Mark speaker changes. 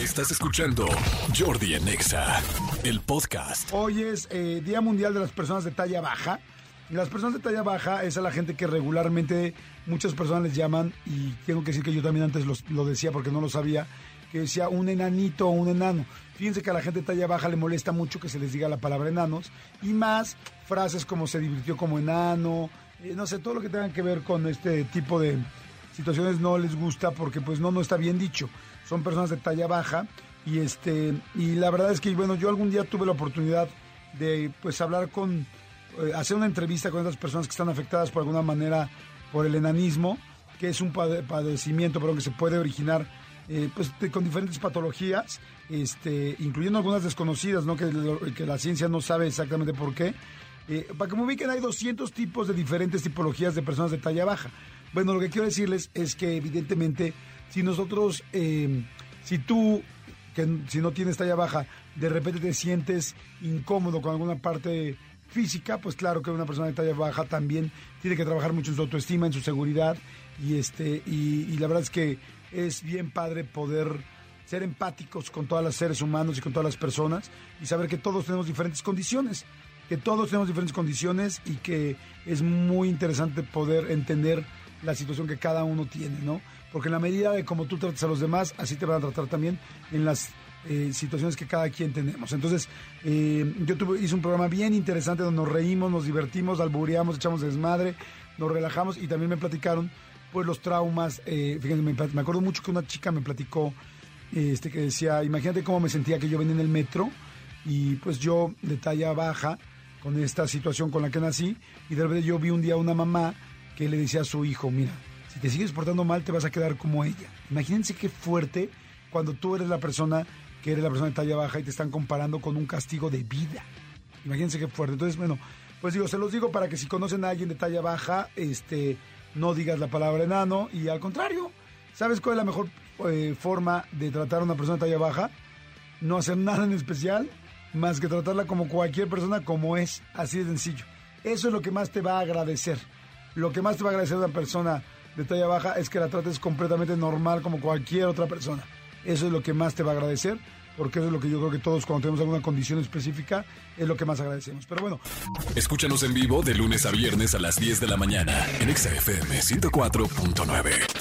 Speaker 1: Estás escuchando Jordi Anexa, el podcast.
Speaker 2: Hoy es eh, Día Mundial de las Personas de Talla Baja. Las personas de talla baja es a la gente que regularmente muchas personas les llaman, y tengo que decir que yo también antes los- lo decía porque no lo sabía, que decía un enanito o un enano. Fíjense que a la gente de talla baja le molesta mucho que se les diga la palabra enanos y más frases como se divirtió como enano, eh, no sé, todo lo que tenga que ver con este tipo de situaciones no les gusta porque pues no, no está bien dicho. Son personas de talla baja y este y la verdad es que bueno, yo algún día tuve la oportunidad de pues hablar con eh, hacer una entrevista con estas personas que están afectadas por alguna manera por el enanismo, que es un pade- padecimiento perdón, que se puede originar eh, pues, con diferentes patologías, este, incluyendo algunas desconocidas, ¿no? que, que la ciencia no sabe exactamente por qué. Eh, para que me ubiquen, hay 200 tipos de diferentes tipologías de personas de talla baja. Bueno, lo que quiero decirles es que evidentemente, si nosotros, eh, si tú, que si no tienes talla baja, de repente te sientes incómodo con alguna parte física, pues claro que una persona de talla baja también tiene que trabajar mucho en su autoestima, en su seguridad, y este, y, y la verdad es que es bien padre poder ser empáticos con todos los seres humanos y con todas las personas y saber que todos tenemos diferentes condiciones, que todos tenemos diferentes condiciones y que es muy interesante poder entender la situación que cada uno tiene, ¿no? Porque en la medida de cómo tú tratas a los demás, así te van a tratar también en las eh, situaciones que cada quien tenemos. Entonces, eh, yo tuve, hice un programa bien interesante donde nos reímos, nos divertimos, albureamos, echamos desmadre, nos relajamos y también me platicaron pues los traumas. Eh, fíjense, me, acuerdo mucho que una chica me platicó este, que decía, imagínate cómo me sentía que yo venía en el metro y pues yo de talla baja con esta situación con la que nací y de repente yo vi un día a una mamá que le decía a su hijo, mira, si te sigues portando mal te vas a quedar como ella. Imagínense qué fuerte cuando tú eres la persona que eres la persona de talla baja y te están comparando con un castigo de vida. Imagínense qué fuerte. Entonces, bueno, pues digo, se los digo para que si conocen a alguien de talla baja, este, no digas la palabra enano y al contrario, ¿sabes cuál es la mejor eh, forma de tratar a una persona de talla baja? No hacer nada en especial, más que tratarla como cualquier persona como es, así de sencillo. Eso es lo que más te va a agradecer. Lo que más te va a agradecer una persona de talla baja es que la trates completamente normal como cualquier otra persona. Eso es lo que más te va a agradecer, porque eso es lo que yo creo que todos cuando tenemos alguna condición específica es lo que más agradecemos. Pero bueno,
Speaker 1: Escúchanos en vivo de lunes a viernes a las 10 de la mañana en Exa FM 104.9.